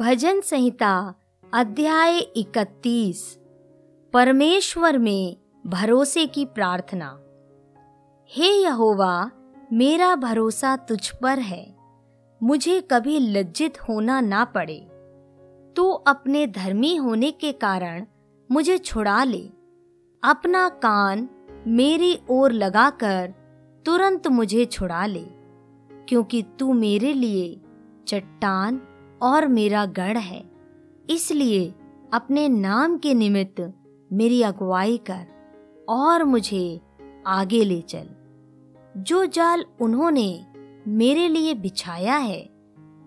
भजन संहिता, अध्याय इकतीस। परमेश्वर में भरोसे की प्रार्थना। हे यहोवा, मेरा भरोसा तुझ पर है। मुझे कभी लज्जित होना ना पड़े। तू अपने धर्मी होने के कारण मुझे छुड़ा ले। अपना कान मेरी ओर लगाकर तुरंत मुझे छुड़ा ले, क्योंकि तू मेरे लिए चट्टान और मेरा गढ़ है। इसलिए अपने नाम के निमित्त मेरी अगुवाई कर और मुझे आगे ले चल। जो जाल उन्होंने मेरे लिए बिछाया है,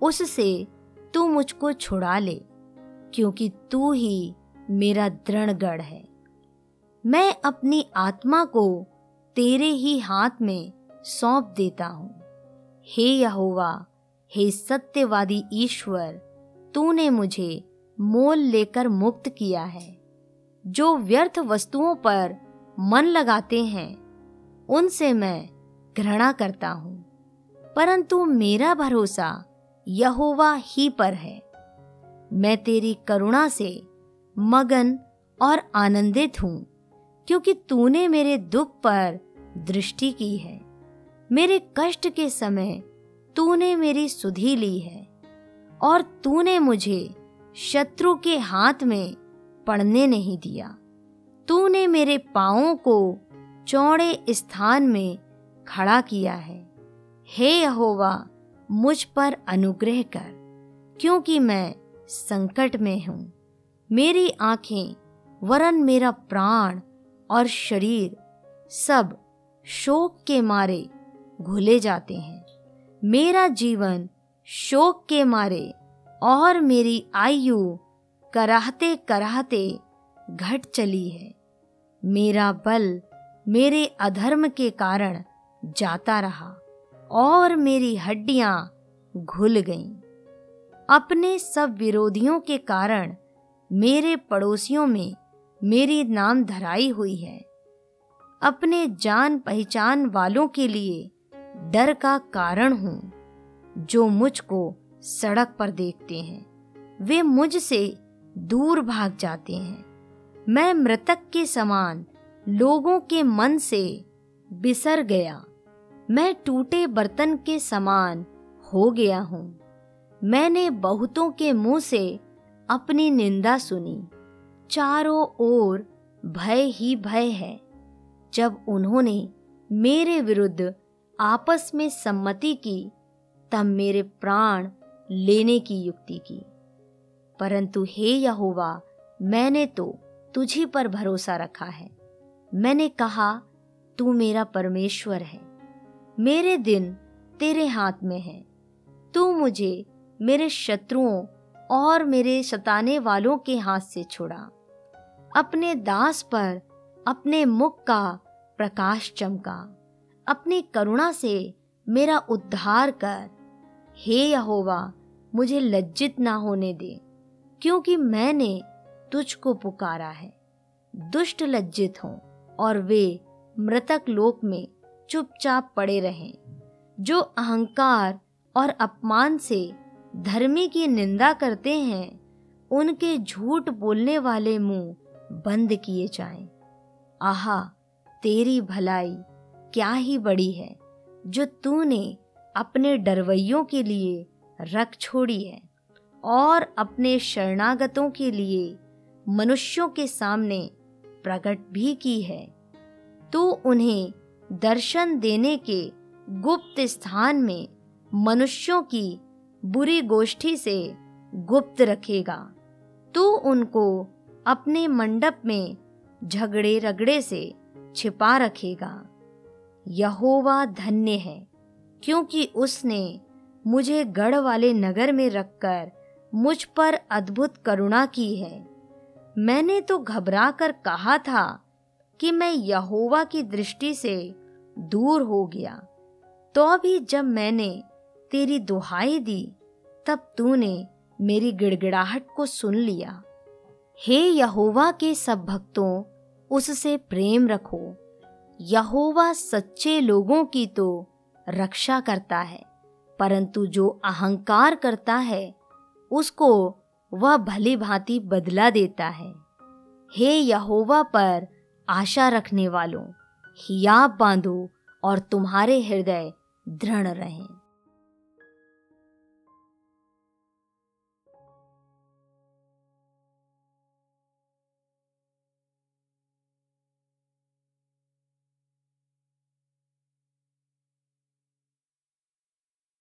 उससे तू मुझको छुड़ा ले, क्योंकि तू ही मेरा दृढ़ गढ़ है। मैं अपनी आत्मा को तेरे ही हाथ में सौंप देता हूँ। हे यहोवा हे सत्यवादी ईश्वर, तूने मुझे मोल लेकर मुक्त किया है। जो व्यर्थ वस्तुओं पर मन लगाते हैं, उनसे मैं घृणा करता हूँ। परंतु मेरा भरोसा यहोवा ही पर है। मैं तेरी करुणा से मगन और आनंदित हूँ, क्योंकि तूने मेरे दुख पर दृष्टि की है। मेरे कष्ट के समय तूने मेरी सुधी ली है और तूने मुझे शत्रु के हाथ में पड़ने नहीं दिया। तूने मेरे पाओं को चौड़े स्थान में खड़ा किया है। हे यहोवा, मुझ पर अनुग्रह कर, क्योंकि मैं संकट में हूँ। मेरी आँखें, वरन मेरा प्राण और शरीर सब शोक के मारे घुले जाते हैं। मेरा जीवन शोक के मारे और मेरी आयु कराहते कराहते घट चली है। मेरा बल मेरे अधर्म के कारण जाता रहा और मेरी हड्डियाँ घुल गईं। अपने सब विरोधियों के कारण मेरे पड़ोसियों में मेरी नाम धराई हुई है। अपने जान पहचान वालों के लिए डर का कारण हूँ, जो मुझको सड़क पर देखते हैं। वे मुझसे दूर भाग जाते हैं। मैं मृतक के समान लोगों के मन से बिसर गया। मैं टूटे बर्तन के समान हो गया हूँ। मैंने बहुतों के मुँह से अपनी निंदा सुनी। चारों ओर भय ही भय है। जब उन्होंने मेरे विरुद्ध आपस में सम्मति की, तब मेरे प्राण लेने की युक्ति की। परंतु हे यहोवा, मैंने तो तुझी पर भरोसा रखा है। मैंने कहा, तू मेरा परमेश्वर है। मेरे दिन तेरे हाथ में है। तू मुझे मेरे शत्रुओं और मेरे सताने वालों के हाथ से छुड़ा। अपने दास पर अपने मुख का प्रकाश चमका। अपनी करुणा से मेरा उद्धार कर। हे यहोवा, मुझे लज्जित ना होने दे, क्योंकि मैंने तुझको पुकारा है। दुष्ट लज्जित हों और वे मृतक लोक में चुपचाप पड़े रहें। जो अहंकार और अपमान से धर्मी की निंदा करते हैं, उनके झूठ बोलने वाले मुँह बंद किए जाएँ। आहा, तेरी भलाई क्या ही बड़ी है, जो तूने अपने डरवैयों के लिए रख छोड़ी है और अपने शरणागतों के लिए मनुष्यों के सामने प्रकट भी की है। तू उन्हें दर्शन देने के गुप्त स्थान में मनुष्यों की बुरी गोष्ठी से गुप्त रखेगा। तू उनको अपने मंडप में झगड़े रगड़े से छिपा रखेगा। यहोवा धन्य है, क्योंकि उसने मुझे गढ़ वाले नगर में रखकर मुझ पर अद्भुत करुणा की है। मैंने तो घबरा कर कहा था कि मैं यहोवा की दृष्टि से दूर हो गया। तो भी जब मैंने तेरी दुहाई दी, तब तूने मेरी गिड़गिड़ाहट को सुन लिया। हे यहोवा के सब भक्तों, उससे प्रेम रखो। यहोवा सच्चे लोगों की तो रक्षा करता है, परंतु जो अहंकार करता है, उसको वह भली भांति बदला देता है। हे यहोवा पर आशा रखने वालों, हियाब बांधो और तुम्हारे हृदय दृढ़ रहें।